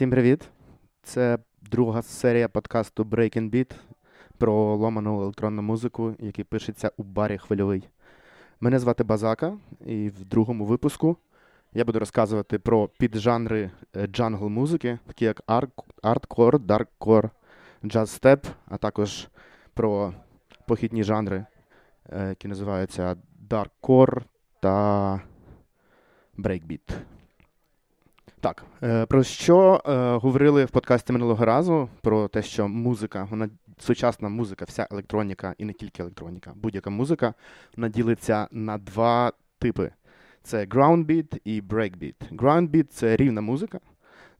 Всім привіт! Це друга серія подкасту Breaking Beat про ломану електронну музику, який пишеться у барі хвильовий. Мене звати Базака, і в другому випуску я буду розказувати про піджанри е, джангл музики, такі як artcore, darkcore, jazzstep, а також про похідні жанри, які називаються darkcore та breakbeat. Так, е, про що е, говорили в подкасті минулого разу? Про те, що музика, вона сучасна музика, вся електроніка і не тільки електроніка, будь-яка музика, вона ділиться на два типи: це ground beat і breakbeat. Ground beat – це рівна музика,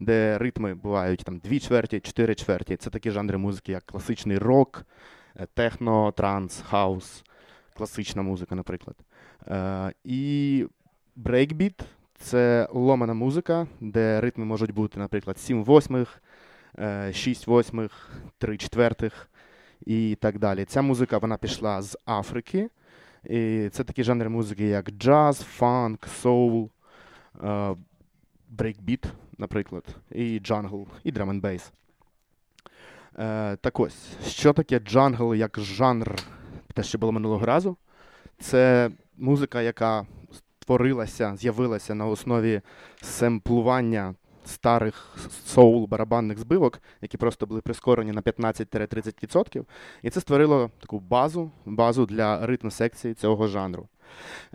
де ритми бувають там дві чверті, чотири чверті. Це такі жанри музики, як класичний рок, е, техно, транс, хаус, класична музика, наприклад. Е, І breakbeat – це ломана музика, де ритми можуть бути, наприклад, 7 восьмих, 6 е, восьмих, 3 четвертих і так далі. Ця музика вона пішла з Африки. І Це такі жанри музики, як джаз, фанк, соул, е, breakbeat, наприклад, і джангл, і drum n bass. Так ось, що таке джангл як жанр, те, що було минулого разу, це музика, яка створилася, з'явилася на основі семплування старих соул барабанних збивок, які просто були прискорені на 15-30%. І це створило таку базу базу для ритм секції цього жанру.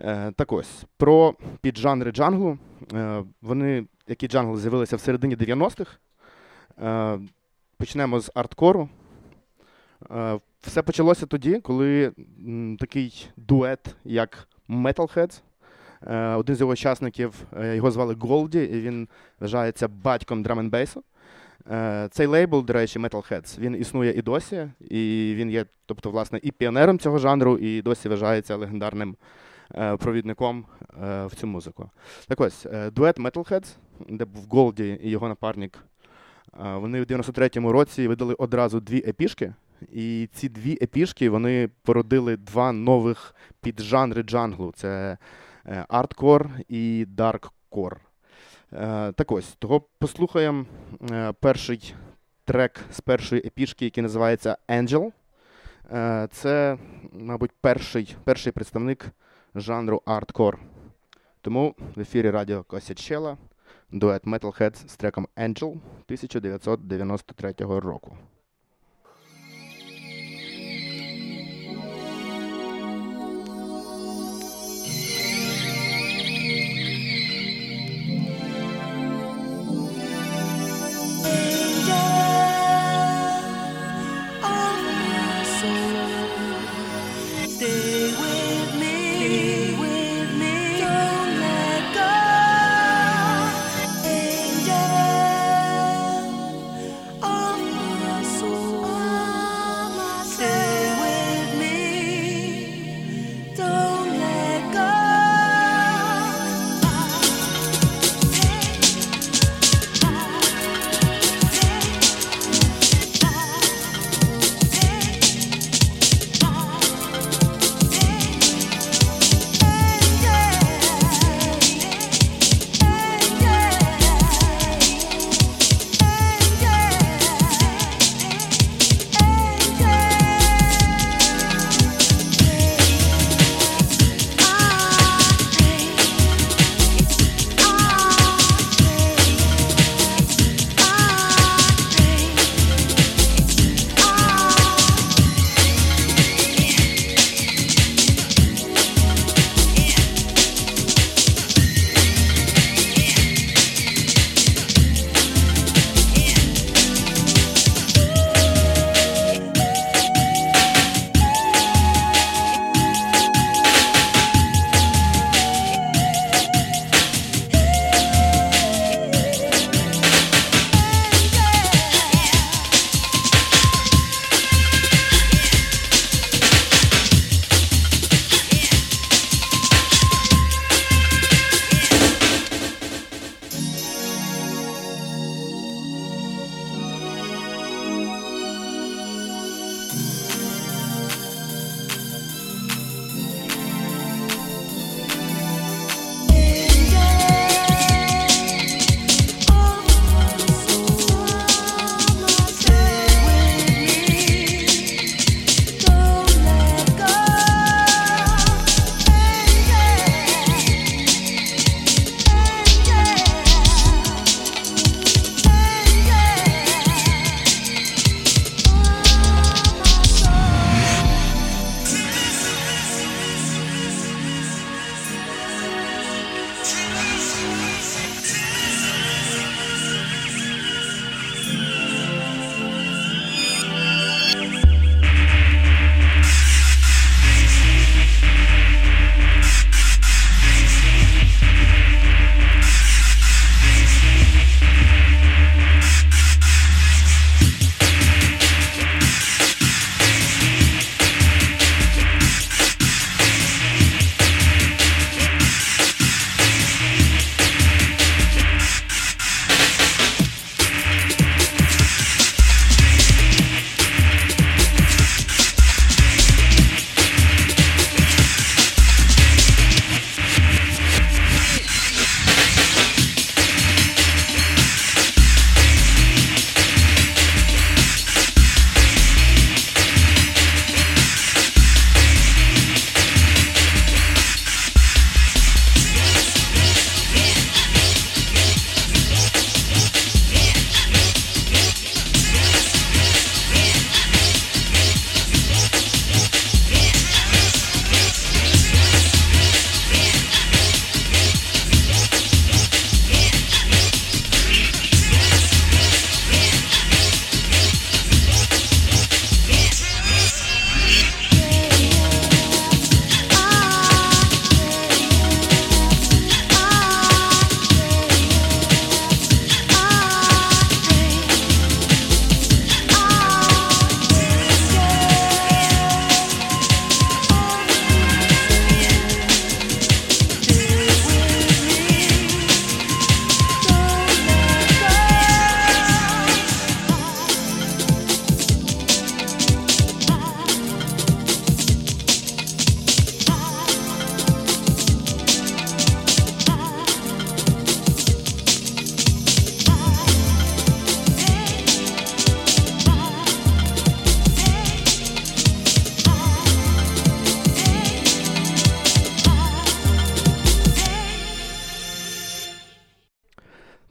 Е, Так ось, про піджанри джанглу. Е, Вони, як і джангл з'явилися в середині 90-х. Е, Почнемо з арткору. Е, все почалося тоді, коли м, такий дует, як Metalheads, Е, один з його учасників, е, його звали Голді, і він вважається батьком драменбейсу. Цей лейбл, до речі, Metalheads, він існує і досі, і він є, тобто, власне, і піонером цього жанру, і досі вважається легендарним е, провідником в цю музику. Так ось, дует Metalheads, де був Голді і його напарник, вони в 93-му році видали одразу дві епішки. І ці дві епішки вони породили два нових піджанри джанглу. Це арткор і дарккор. Е, так ось, того послухаємо е, перший трек з першої епішки, який називається Angel. Е, це, мабуть, перший перший представник жанру арткор. Тому в ефірі радіо Косячела дует Metalheads з треком Angel 1993 року.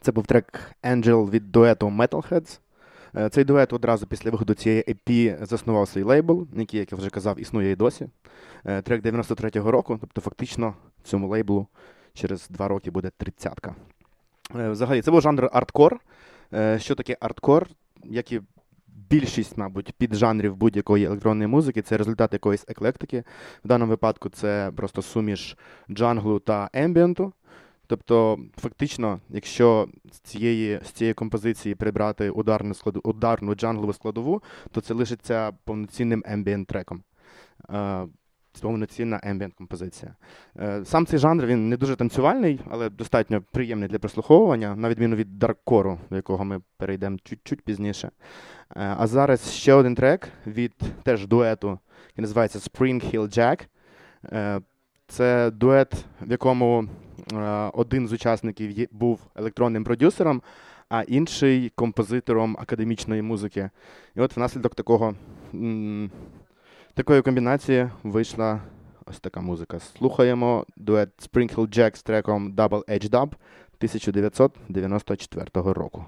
Це був трек Angel від дуету Metalheads. Е, цей дует одразу після виходу цієї EP заснував свій лейбл, який, як я вже казав, існує і досі. Е, трек 93-го року, тобто фактично цьому лейблу через два роки буде тридцятка. Е, взагалі, це був жанр арткор. Що таке арткор? Як і більшість, мабуть, піджанрів будь-якої електронної музики, це результат якоїсь еклектики. В даному випадку це просто суміш джанглу та ембієнту. Тобто, фактично, якщо з цієї з цієї композиції прибрати ударну складу, ударну джанглову складову, то це лишиться повноцінним ембієнт треком. Е, повноцінна ембієнт композиція. Е, сам цей жанр він не дуже танцювальний, але достатньо приємний для прослуховування, на відміну від дарккору, до якого ми перейдемо чуть-чуть пізніше. Е, а зараз ще один трек від теж дуету, який називається Spring Hill Jack. Це дует, в якому Е, один з учасників був електронним продюсером, а інший композитором академічної музики. І от внаслідок такого, такої комбінації вийшла ось така музика. Слухаємо дует Sprinkle Jack з треком Double Edge Dub 1994 року.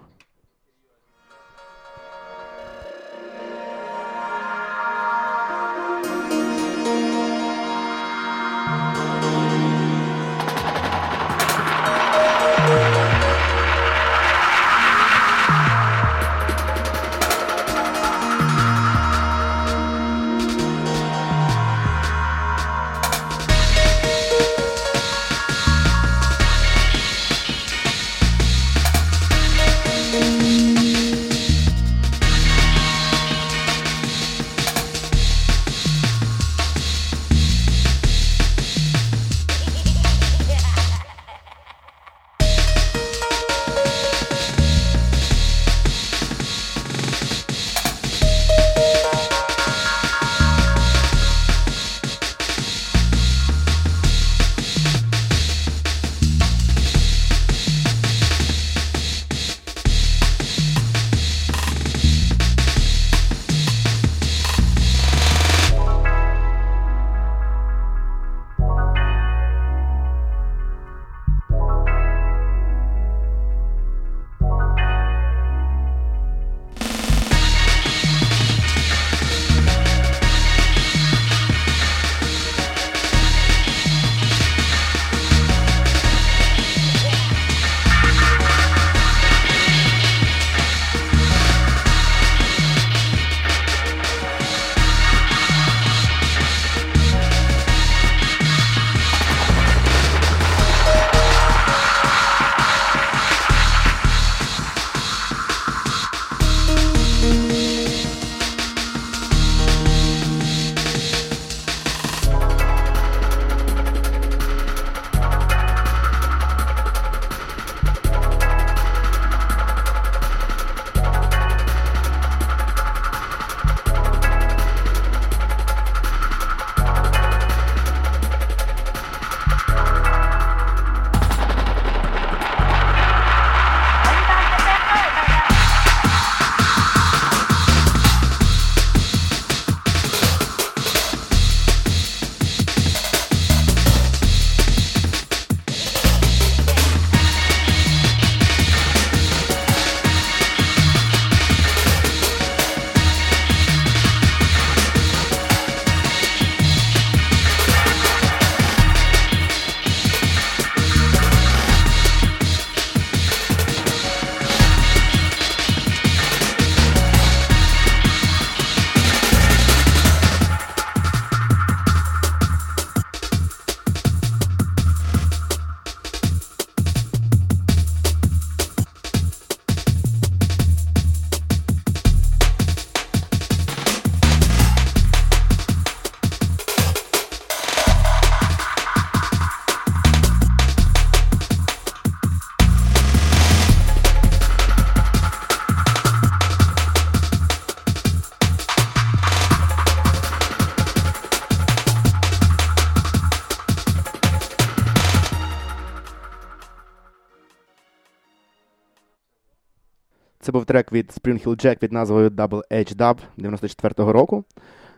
Трек від Spring Hill Jack під назвою Double Edge Dub 94-го року.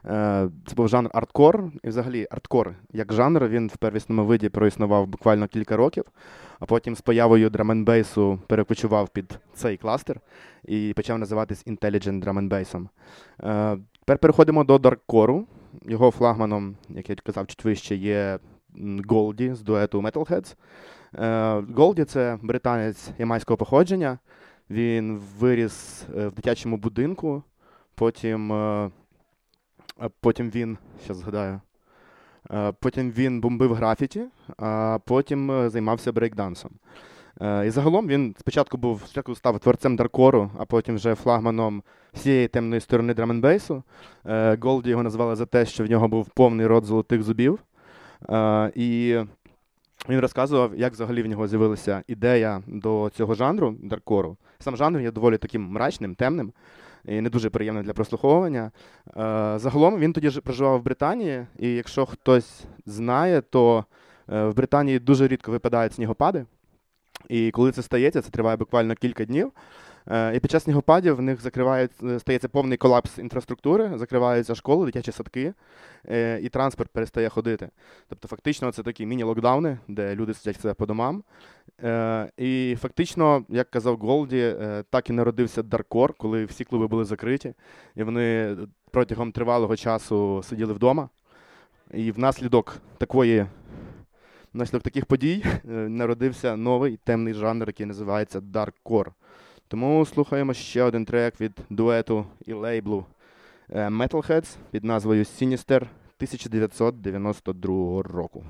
Е, це був жанр арткор. І взагалі арткор як жанр він в первісному виді проіснував буквально кілька років, а потім з появою драменбейсу перекочував під цей кластер і почав називатись Intelligent Drum Bass. Тепер переходимо до дарккору. Його флагманом, як я казав, чуть вище, є Голді з дуету Metalheads. Голді це британець ямайського походження. Він виріс е, в дитячому будинку, потім е, потім він, зараз згадаю, е, потім він бомбив графіті, а потім займався брейкдансом. І загалом він спочатку був спочатку став творцем Даркору, а потім вже флагманом всієї темної сторони драменбейсу. Голді його назвали за те, що в нього був повний рот золотих зубів. І він розказував, як взагалі в нього з'явилася ідея до цього жанру даркору. Сам жанр є доволі таким мрачним, темним і не дуже приємним для прослуховування. Загалом він тоді проживав в Британії, і якщо хтось знає, то е, в Британії дуже рідко випадають снігопади. І коли це стається, це триває буквально кілька днів. Е, і під час снігопадів в них е, стається повний колапс інфраструктури, закриваються школи, дитячі садки, е, і транспорт перестає ходити. Тобто, фактично, це такі міні-локдауни, де люди сидять себе по домам. І фактично, як казав Голді, так і народився Даркор, коли всі клуби були закриті, і вони протягом тривалого часу сиділи вдома. І внаслідок такої. Внаслідок таких подій народився новий темний жанр, який називається Дарккор. Тому слухаємо ще один трек від дуету і лейблу е, Metalheads під назвою Sinister 1992 року.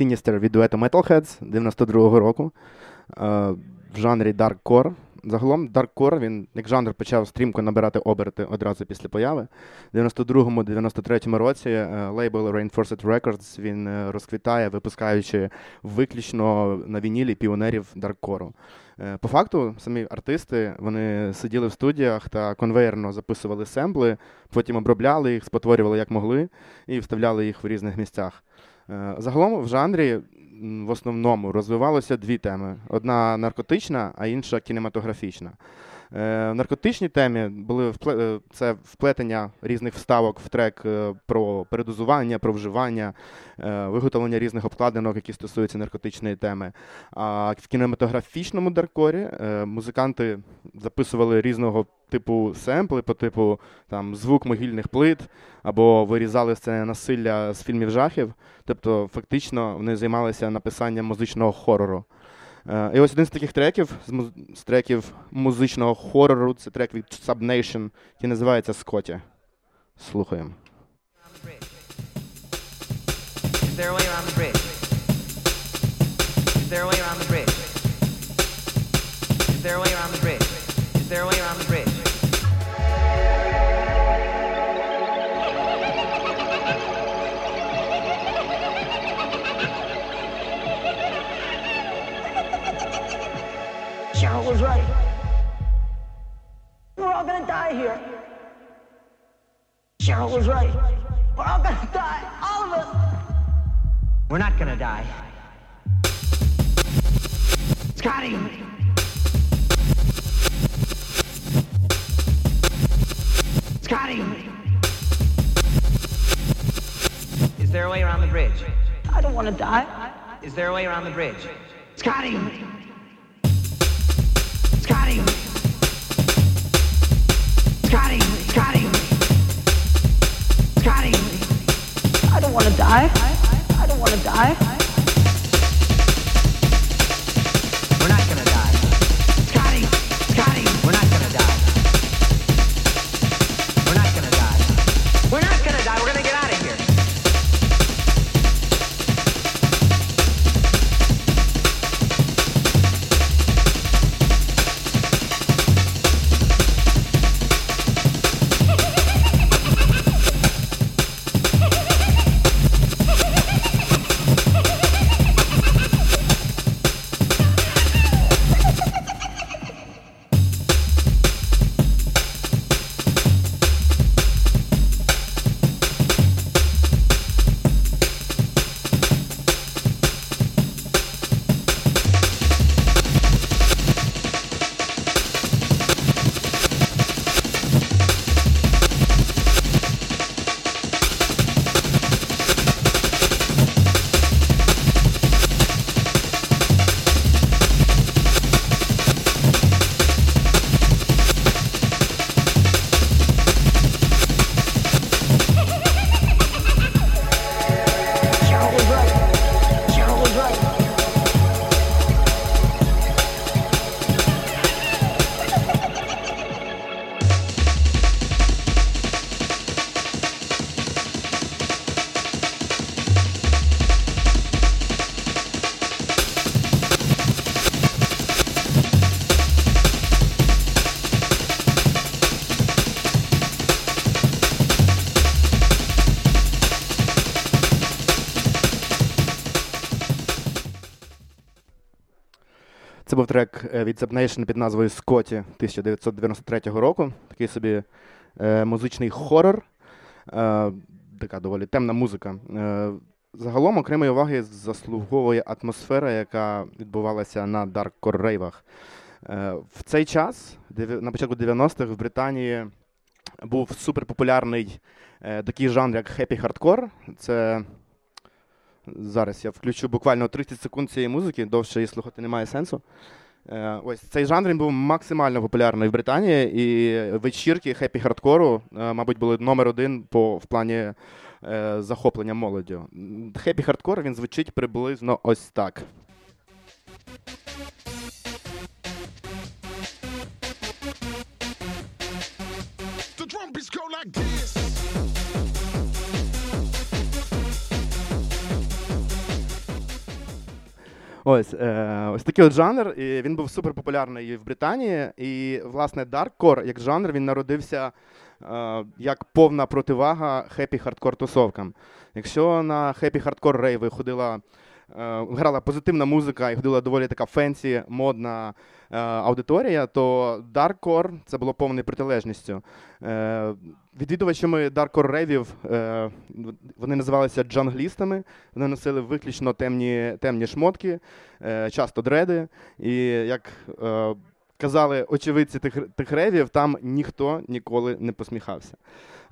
Sinister від дуету Metalheads 92-го року в жанрі Dark Core. Загалом Dark Core, він як жанр почав стрімко набирати оберти одразу після появи. У 92-93 році лейбл Reinforced Records він розквітає, випускаючи виключно на вінілі піонерів Core. По факту, самі артисти вони сиділи в студіях та конвейерно записували семпли, потім обробляли їх, спотворювали як могли і вставляли їх в різних місцях. Загалом в жанрі в основному розвивалося дві теми: одна наркотична, а інша кінематографічна. Е, в наркотичній темі були е, це вплетення різних вставок в трек е, про передозування, про вживання, виготовлення різних обкладинок, які стосуються наркотичної теми. А в кінематографічному даркорі музиканти записували різного типу семпли, по типу там звук могильних плит, або вирізали сцени насилля з фільмів жахів. Тобто, фактично, вони займалися написанням музичного хорору. Е, і ось один з таких треків, з треків музичного хорору, це трек від Subnation, який називається Скоті. Слухаємо. Is there a way around the bridge? Is there a way around the bridge? Is there a way around the bridge? Is there a way around the bridge? Was right. We're all gonna die. All of us. We're not gonna die. Scotty! Scotty! Is there a way around the bridge? I don't want to die. Is there a way around the bridge? Scotty! Scotty! Want to die. I don't want to die. Це був трек е, від Subnation під назвою Scottie 1993 року. Такий собі е, музичний хорор, е, така доволі темна музика. Загалом окремої уваги заслуговує атмосфера, яка відбувалася на Dark рейвах. В цей час, на початку 90-х, в Британії був суперпопулярний такий жанр, як happy хардкор. Це Зараз я включу буквально 30 секунд цієї музики, довше її слухати немає сенсу. Е, ось цей жанр він був максимально популярний в Британії, і вечірки happy хардкору, е, мабуть, були номер один по в плані е, захоплення молоддю. Happy хардкор він звучить приблизно ось так. The drum beats go like Ось е, ось такий от жанр. І він був супер популярний в Британії. І, власне, дарккор як жанр він народився е, як повна противага happy хардкор тусовкам. Якщо на happy хардкор рейви ходила. Е, Грала позитивна музика і ходила доволі така fancy, модна е, аудиторія, то Даркор це було повною протилежністю. Е, відвідувачами Даркор рейвів вони називалися джанглістами, вони носили виключно темні, темні шмотки, часто дреди. І як казали очевидці тих, тих рейвів, там ніхто ніколи не посміхався.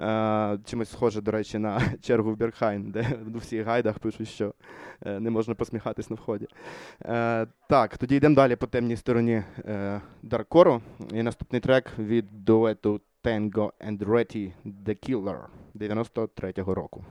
Е, чимось схоже, до речі, на чергу в Бергхайн, де в всіх гайдах пишуть, що е, не можна посміхатись на вході. Е, так, тоді йдемо далі по темній стороні е, Даркору. І наступний трек від дуету Tango and Retty The Killer 93-го року.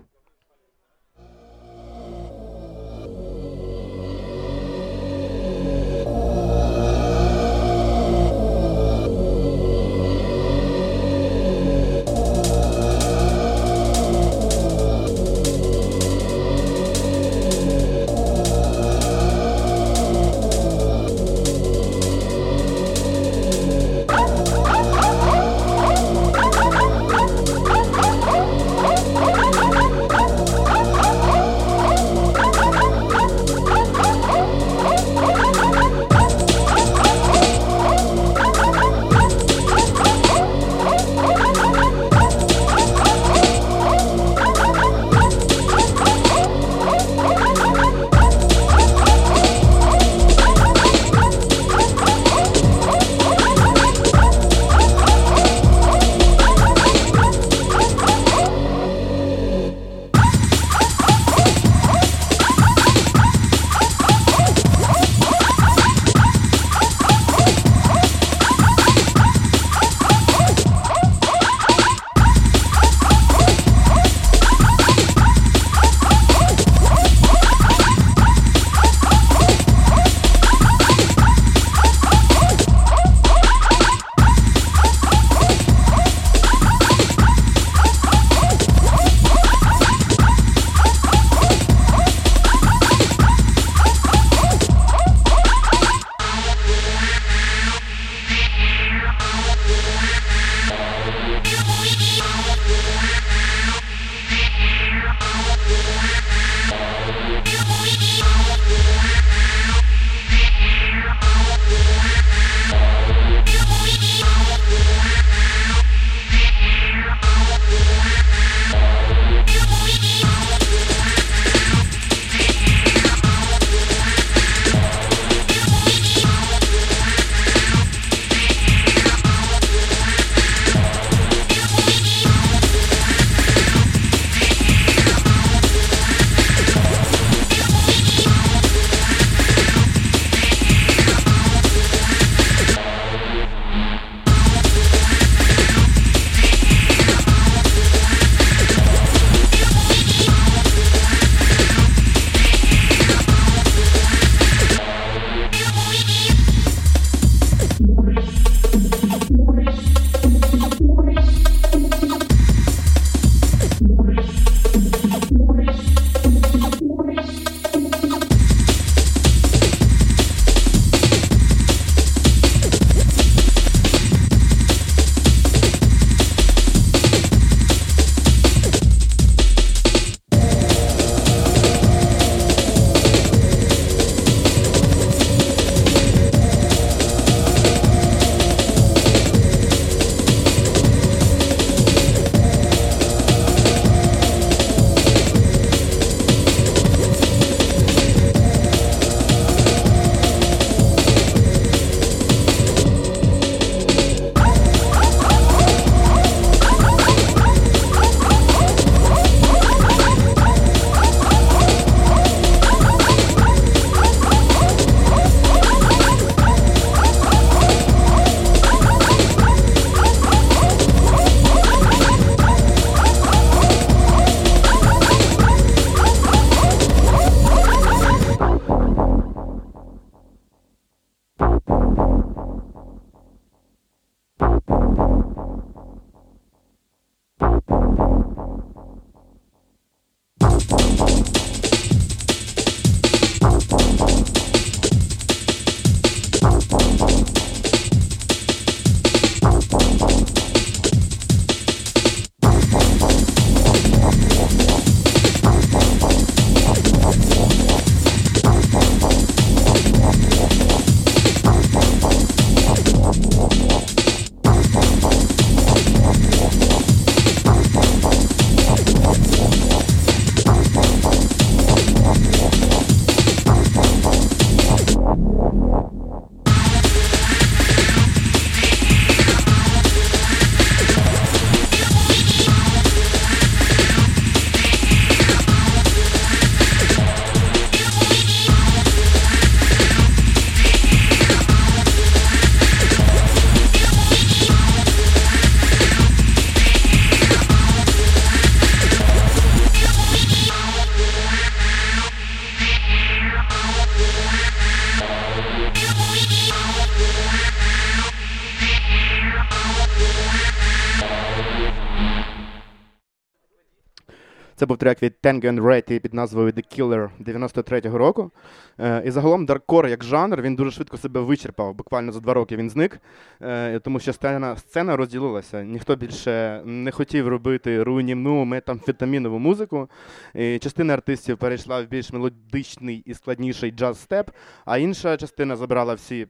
Трек від Tango and Retty під назвою The Killer 93-го року. Е, і загалом даркор як жанр він дуже швидко себе вичерпав. Буквально за два роки він зник, е, тому що сцена сцена розділилася. Ніхто більше не хотів робити руйнівну метамфетамінову музику. І Частина артистів перейшла в більш мелодичний і складніший джаз-степ, а інша частина забрала всі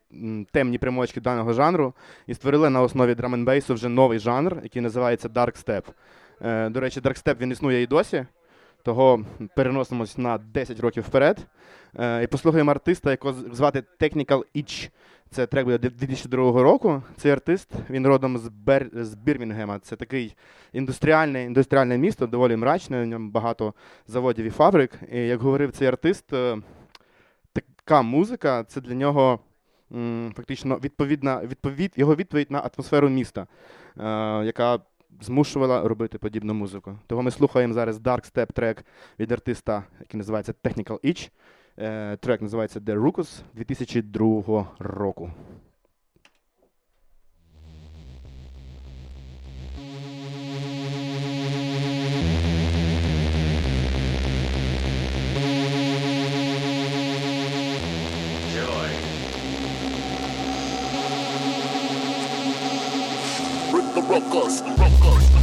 темні примочки даного жанру і створила на основі драм-н-бейсу вже новий жанр, який називається Dark Step. Е, до речі, Dark Step він існує і досі. Того переносимось на 10 років вперед. Е, і послухаємо артиста, якого звати Technical Itch. Це трек буде 2002 року. Цей артист, він родом з Бер... з Бірмінгема. Це такий індустріальне індустріальне місто, доволі мрачне, в ньому багато заводів і фабрик. І як говорив цей артист, е, така музика це для нього фактично відповідна відповідь, його відповідь на атмосферу міста, е, яка змушувала робити подібну музику. Того ми слухаємо зараз Dark Step трек від артиста, який називається Technical Itch. Е, трек називається The Rucus 2002 року. Locos, locos.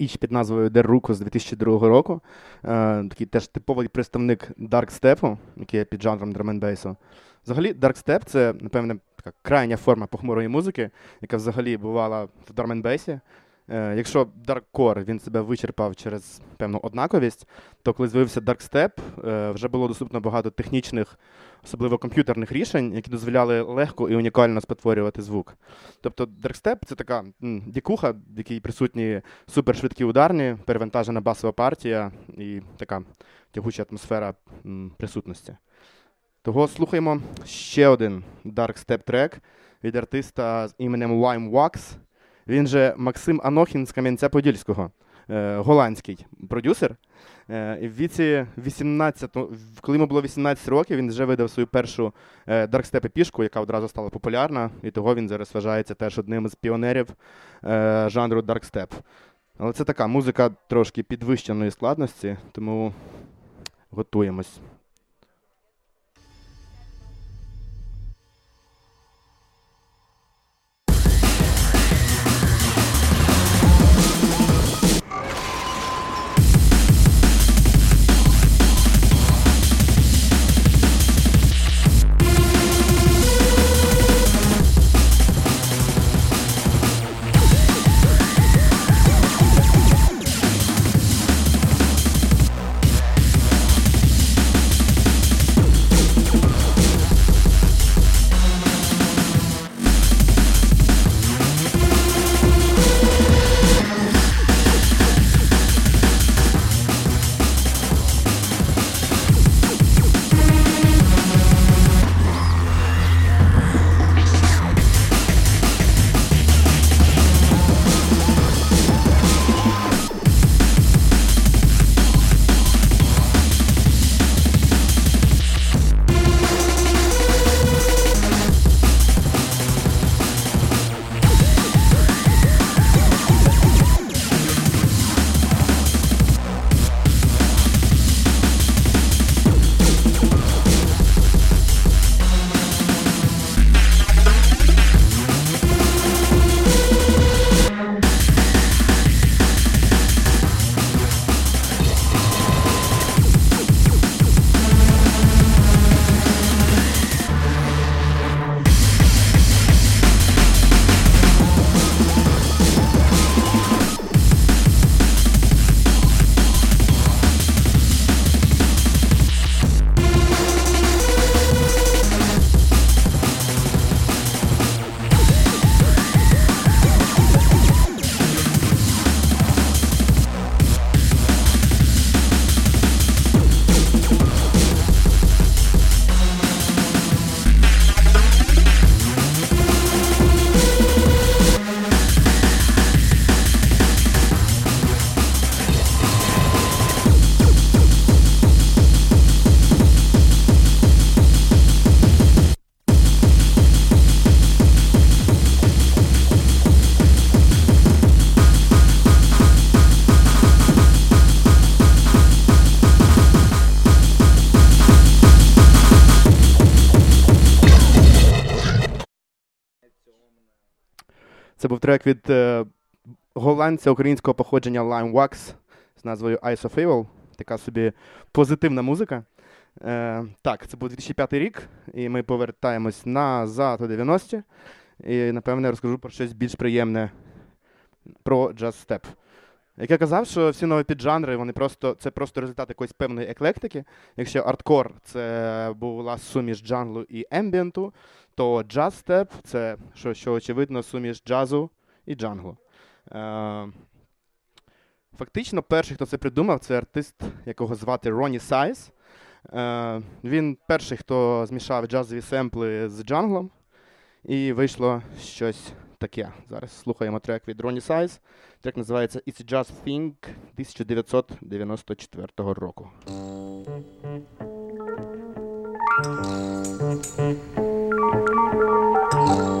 Itch під назвою The Ruko з 2002 року. Е, Такий теж типовий представник Dark Step, який є під жанром bass. Взагалі, Dark Step це, напевне, така крайня форма похмурої музики, яка взагалі бувала в bass. Е, Якщо Darkcore він себе вичерпав через певну однаковість, то коли з'явився Dark Step, е, вже було доступно багато технічних, особливо комп'ютерних рішень, які дозволяли легко і унікально спотворювати звук. Тобто Darkstep – це така дікуха, в якій присутні супершвидкі ударні, перевантажена басова партія і така тягуча атмосфера присутності. Того слухаємо ще один Darkstep трек від артиста з іменем Lime Wax. Він же Максим Анохін з Кам'янця-Подільського, е, голландський продюсер. Е, в віці 18, в- коли йому було 18 років, він вже видав свою першу е, Darkstep епішку, яка одразу стала популярна, і того він зараз вважається теж одним з піонерів е, жанру Darkstep. Але це така музика трошки підвищеної складності, тому готуємось. Трек від е, голландця українського походження Lime Wax з назвою Ice of Evil. Така собі позитивна музика. Е, так, це був 2005 рік, і ми повертаємось назад у 90-ті. І, напевне, розкажу про щось більш приємне про джаз-степ. Як я казав, що всі нові піджанри, вони просто, це просто результат якоїсь певної еклектики. Якщо арткор це була суміш джанглу і ембієнту, то джаз-степ це, що, що очевидно, суміш джазу і джанглу. Е, фактично, перший, хто це придумав, це артист, якого звати Ронні Сайз. Е, він перший, хто змішав джазові семпли з джанглом, і вийшло щось таке. Зараз слухаємо трек від Ронні Сайз. Трек називається It's a Jazz Thing 1994 року. Thank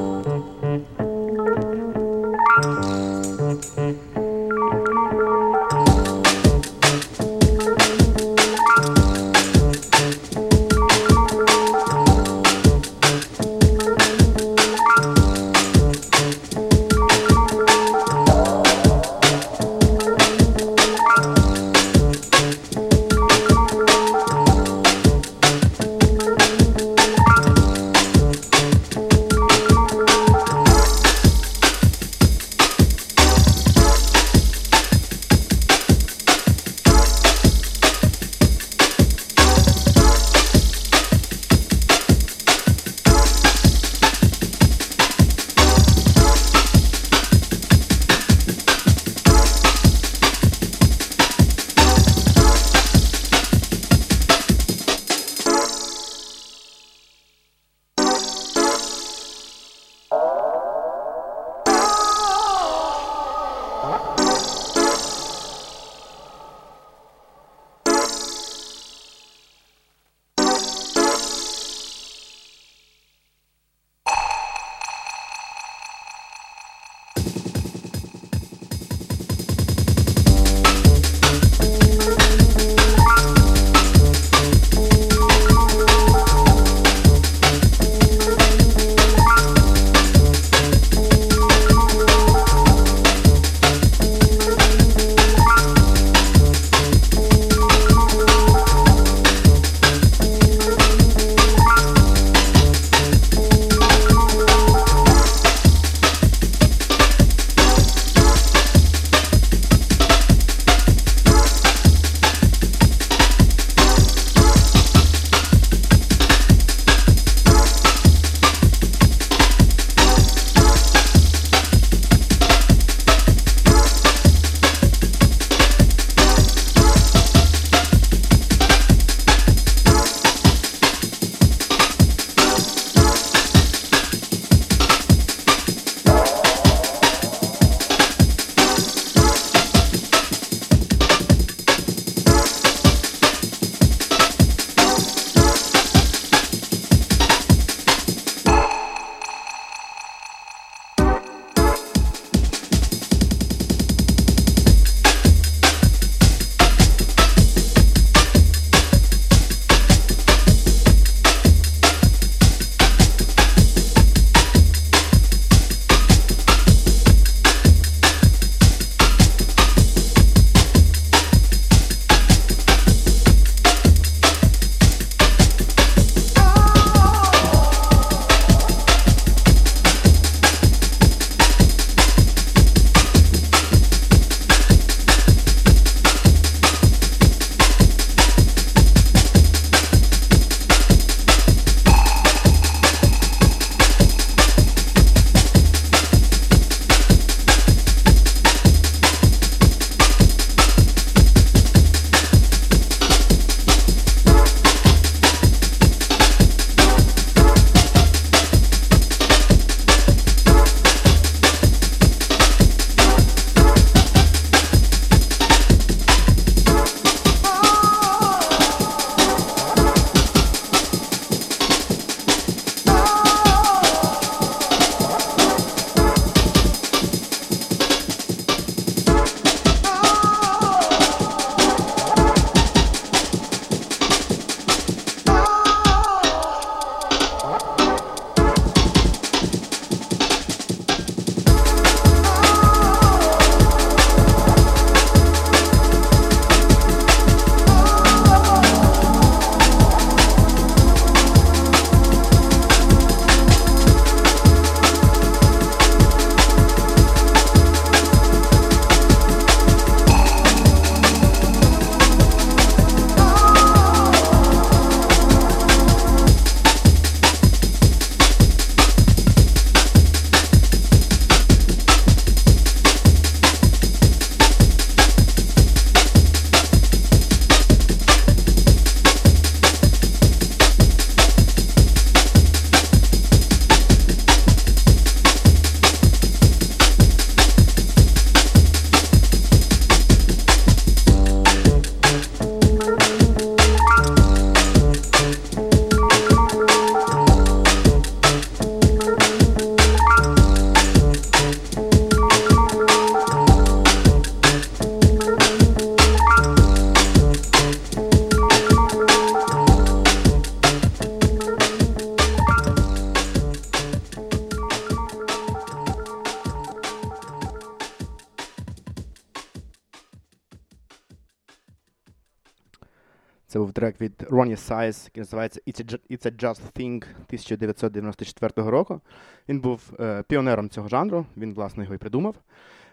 Ronnie Size, який називається It's a, It's a Just Thing 1994 року. Він був е, піонером цього жанру, він, власне, його і придумав.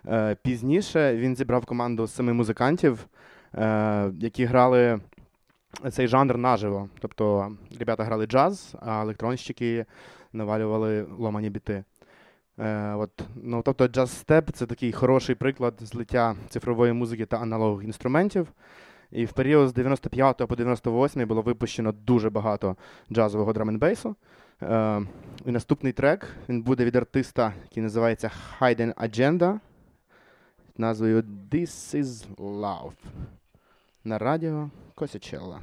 Е, пізніше він зібрав команду з семи музикантів, е, які грали цей жанр наживо. Тобто ребята грали джаз, а електронщики навалювали ломані біти. Е, от, ну, тобто джаз-степ це такий хороший приклад злиття цифрової музики та аналогових інструментів. І в період з 95 по 98 було випущено дуже багато джазового драм-н-бейсу. Е, і наступний трек він буде від артиста, який називається Hidden Agenda назвою This is Love на радіо Косячелла.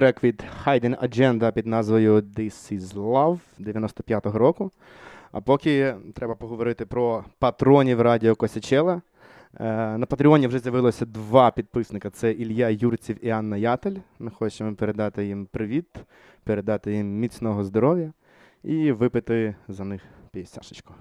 Трек від Hidden Agenda під назвою This is Love 95-го року. А поки треба поговорити про патронів Радіо Косячела. Е, На Патреоні вже з'явилося два підписника: це Ілля Юрців і Анна Ятель. Ми хочемо передати їм привіт, передати їм міцного здоров'я і випити за них п'ясяшечку.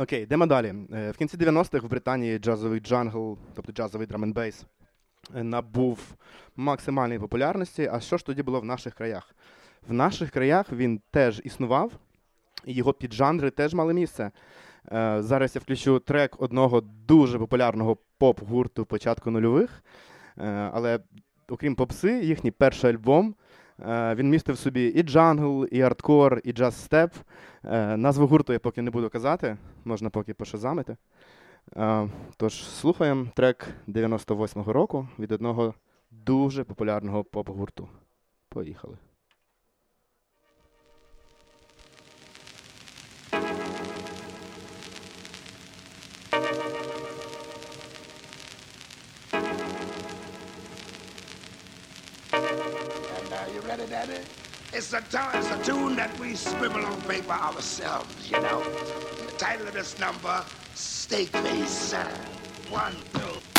Окей, йдемо далі. Е, В кінці 90-х в Британії джазовий джангл, тобто джазовий драменбейс, набув максимальної популярності. А що ж тоді було в наших краях? В наших краях він теж існував, і його піджанри теж мали місце. Е, Зараз я включу трек одного дуже популярного поп-гурту початку нульових. Е, Але окрім попси, їхній перший альбом. Е, Він містив в собі і джангл, і ардкор, і джаз-степ. Е, Назву гурту я поки не буду казати, можна поки пошазамити. Е, Тож слухаємо трек 98-го року від одного дуже популярного поп-гурту. Поїхали. Ready, Daddy? It's a, tu- it's a tune that we scribble on paper ourselves, you know. The title of this number, Steak Face. One, two.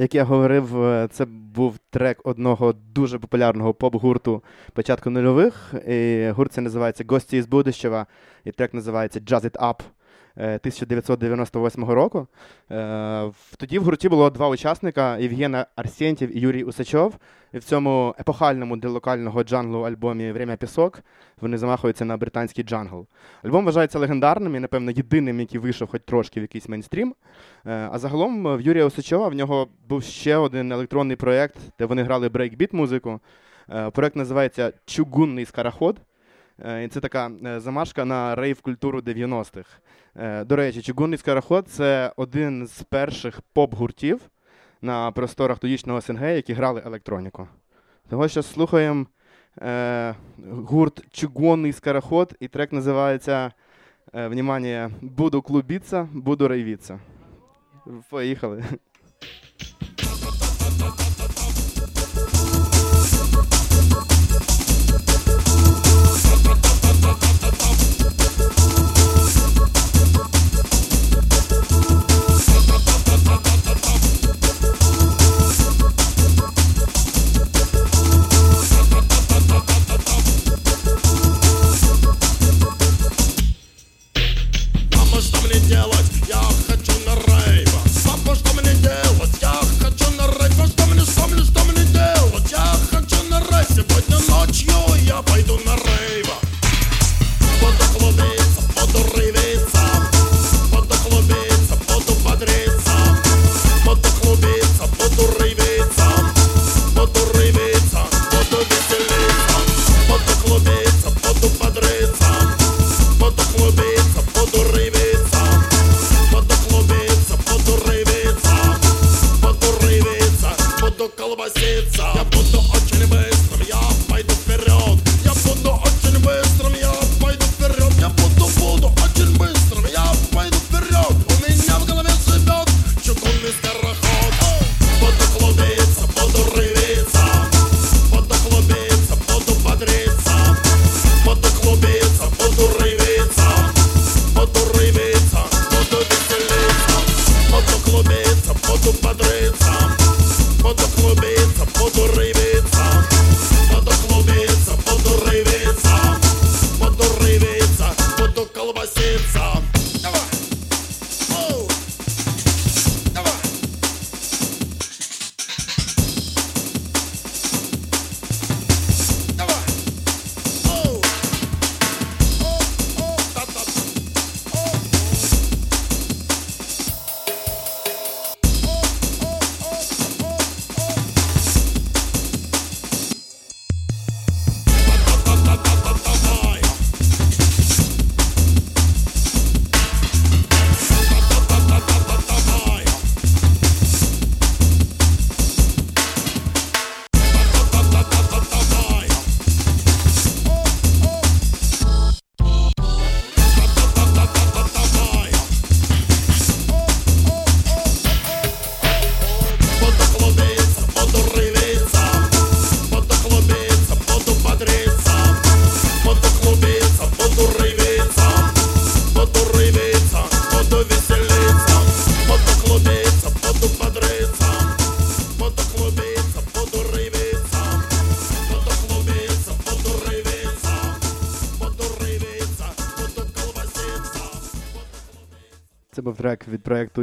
Як я говорив, е, це був трек одного дуже популярного поп-гурту початку нульових. І Гурт це називається Гости из Будущего, і трек називається Jazz It Up. Е, 1998 року. Е, Тоді в гурті було два учасника: Євген Арсентьєв і Юрій Усачов. І в цьому епохальному для локального джанглу альбомі Время песок вони замахуються на британський джангл. Альбом вважається легендарним і, напевно, єдиним, який вийшов хоч трошки в якийсь мейнстрім. Е, А загалом е, в Юрія Усачова в нього був ще один електронний проєкт, де вони грали брейкбіт музику. Проєкт називається Чугунный скороход. Е, це така е, замашка на рейв-культуру 90-х. Е, До речі, Чугунный скороход це один з перших поп-гуртів на просторах тодішнього СНГ, які грали електроніку. Того що слухаємо гурт Чугунный скороход, і трек називається внимание, буду клубіться, буду рейвіться. Поїхали. Сегодня ночью я пойду на рейв.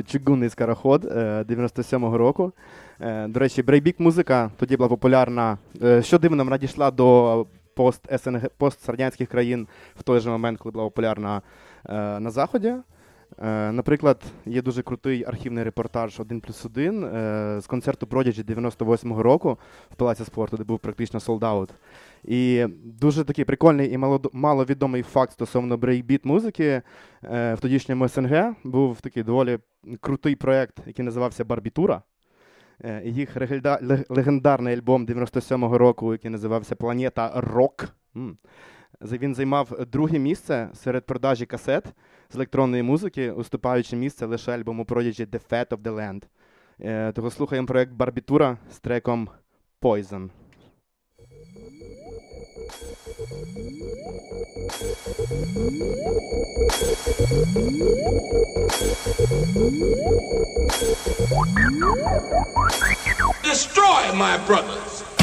Чугунный скороход е, 97-го року. Е, До речі, брейкбіт музика тоді була популярна. Е, Що дивно, вона дійшла до пост СНГ пострадянських країн в той же момент, коли була популярна е, на Заході. Е, Наприклад, є дуже крутий архівний репортаж 1 плюс 1 е, з концерту Prodigy 98-го року в Палаці спорту, де був практично sold out. І дуже такий прикольний і маловідомий факт стосовно брейкбіт музики. Е, В тодішньому СНГ був такий доволі крутий проєкт, який називався Барбітура. Е, Їх легендарний альбом 97-го року, який називався Планета Рок. Він займав друге місце серед продажі касет з електронної музики, уступаючи місце лише альбому Prodigy The Fat of the Land. Е, Того слухаємо проєкт Барбітура з треком Poison. Destroy my brothers.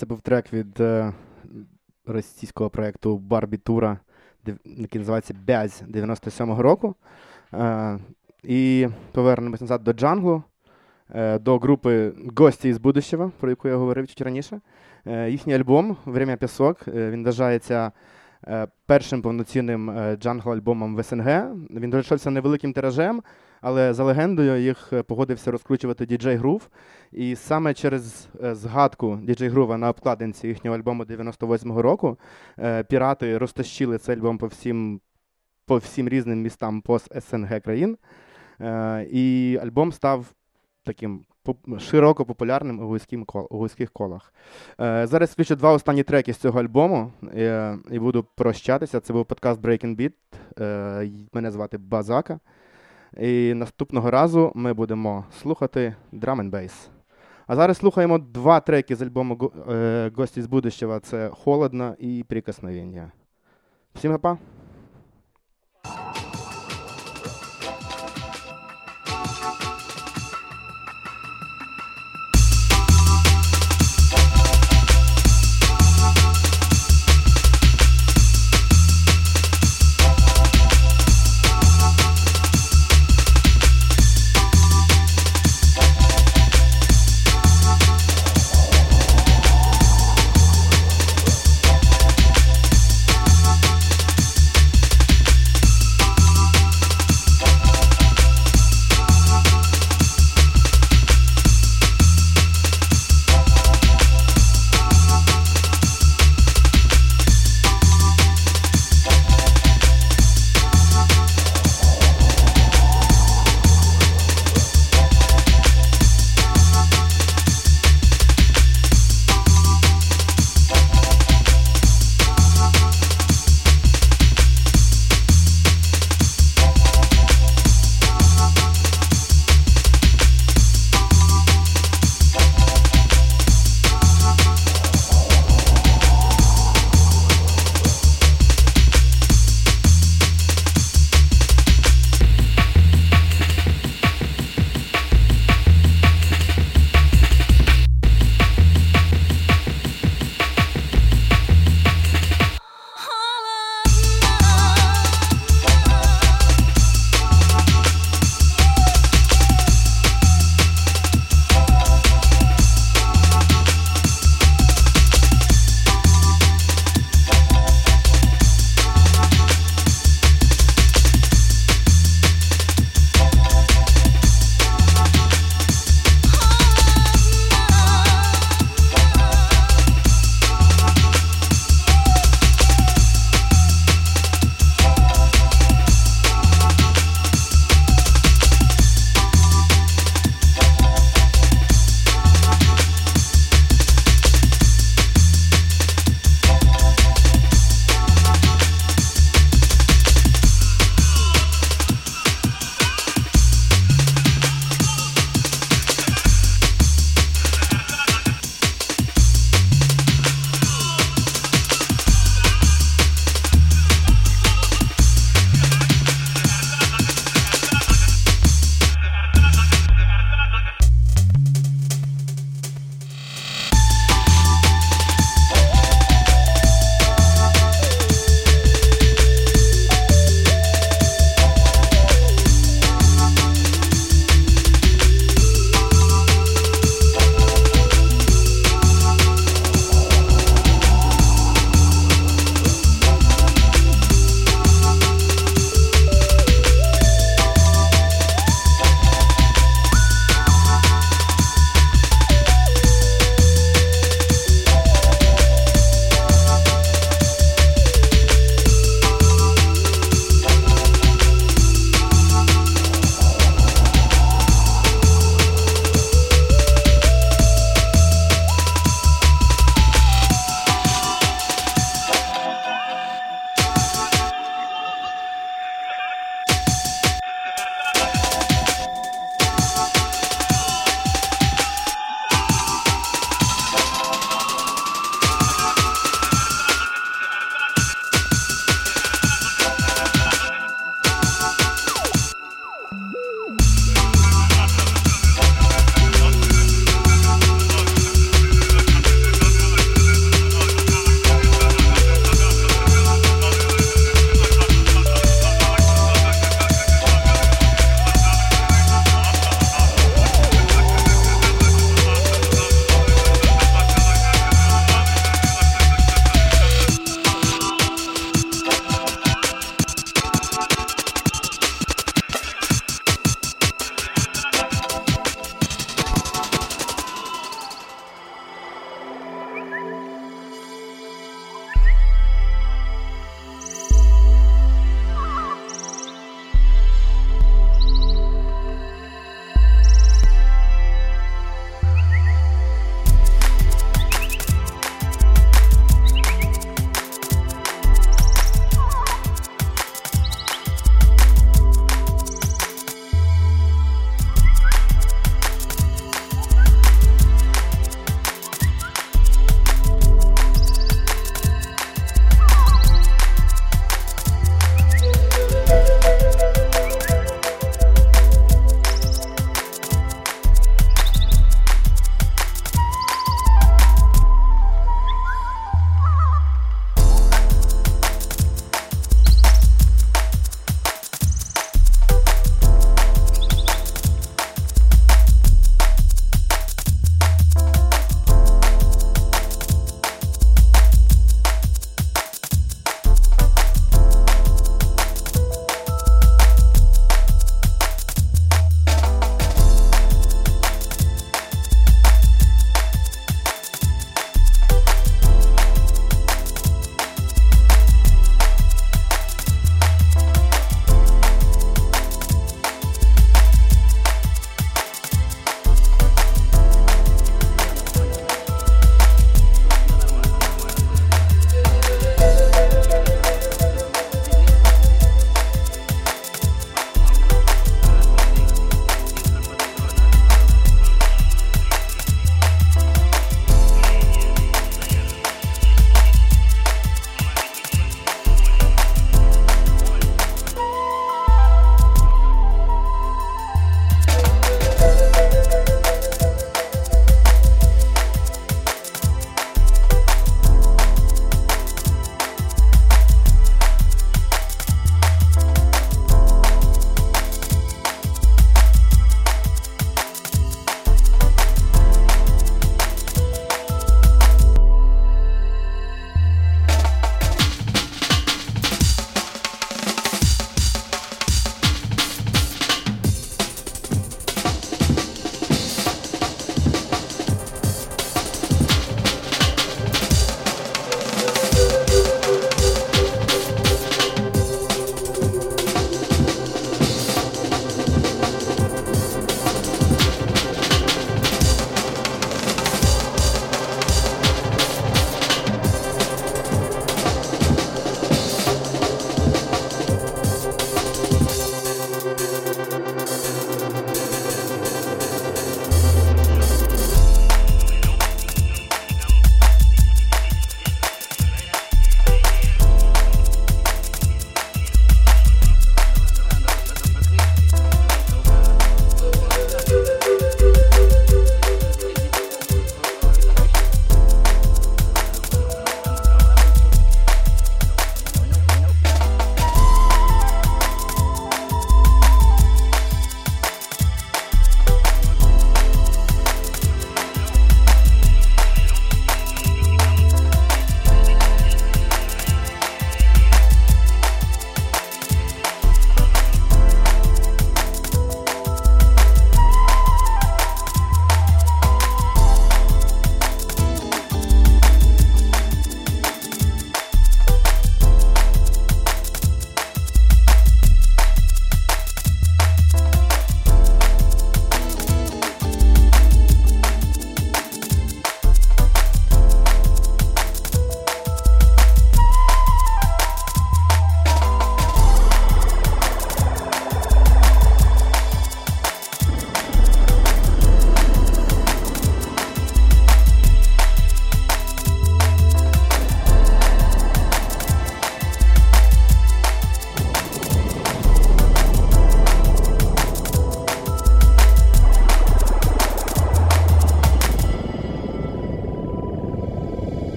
Це був трек від е, російського проєкту Барбітура, який називається Бязь 97-го року. Е, і повернемось назад до джанглу, е, до групи Гості із будущого, про яку я говорив чуть раніше. Їхній альбом Время песок він вважається першим повноцінним джангл-альбомом в СНГ. Він розійшовся невеликим тиражем, але за легендою їх е, погодився розкручувати діджей Грув. І саме через е, згадку діджей Грува на обкладинці їхнього альбому 98-го року е, пірати розтащили цей альбом по всім, по всім різним містам пост СНГ країн. І альбом став таким широко популярним у вузьких колах. Зараз включу два останні треки з цього альбому і буду прощатися. Це був подкаст Breaking Beat. Мене звати Базака. І наступного разу ми будемо слухати Drum and Bass. А зараз слухаємо два треки з альбому «Го- е, Гості з будущего» Це Холодно і Прикосновення. Всім па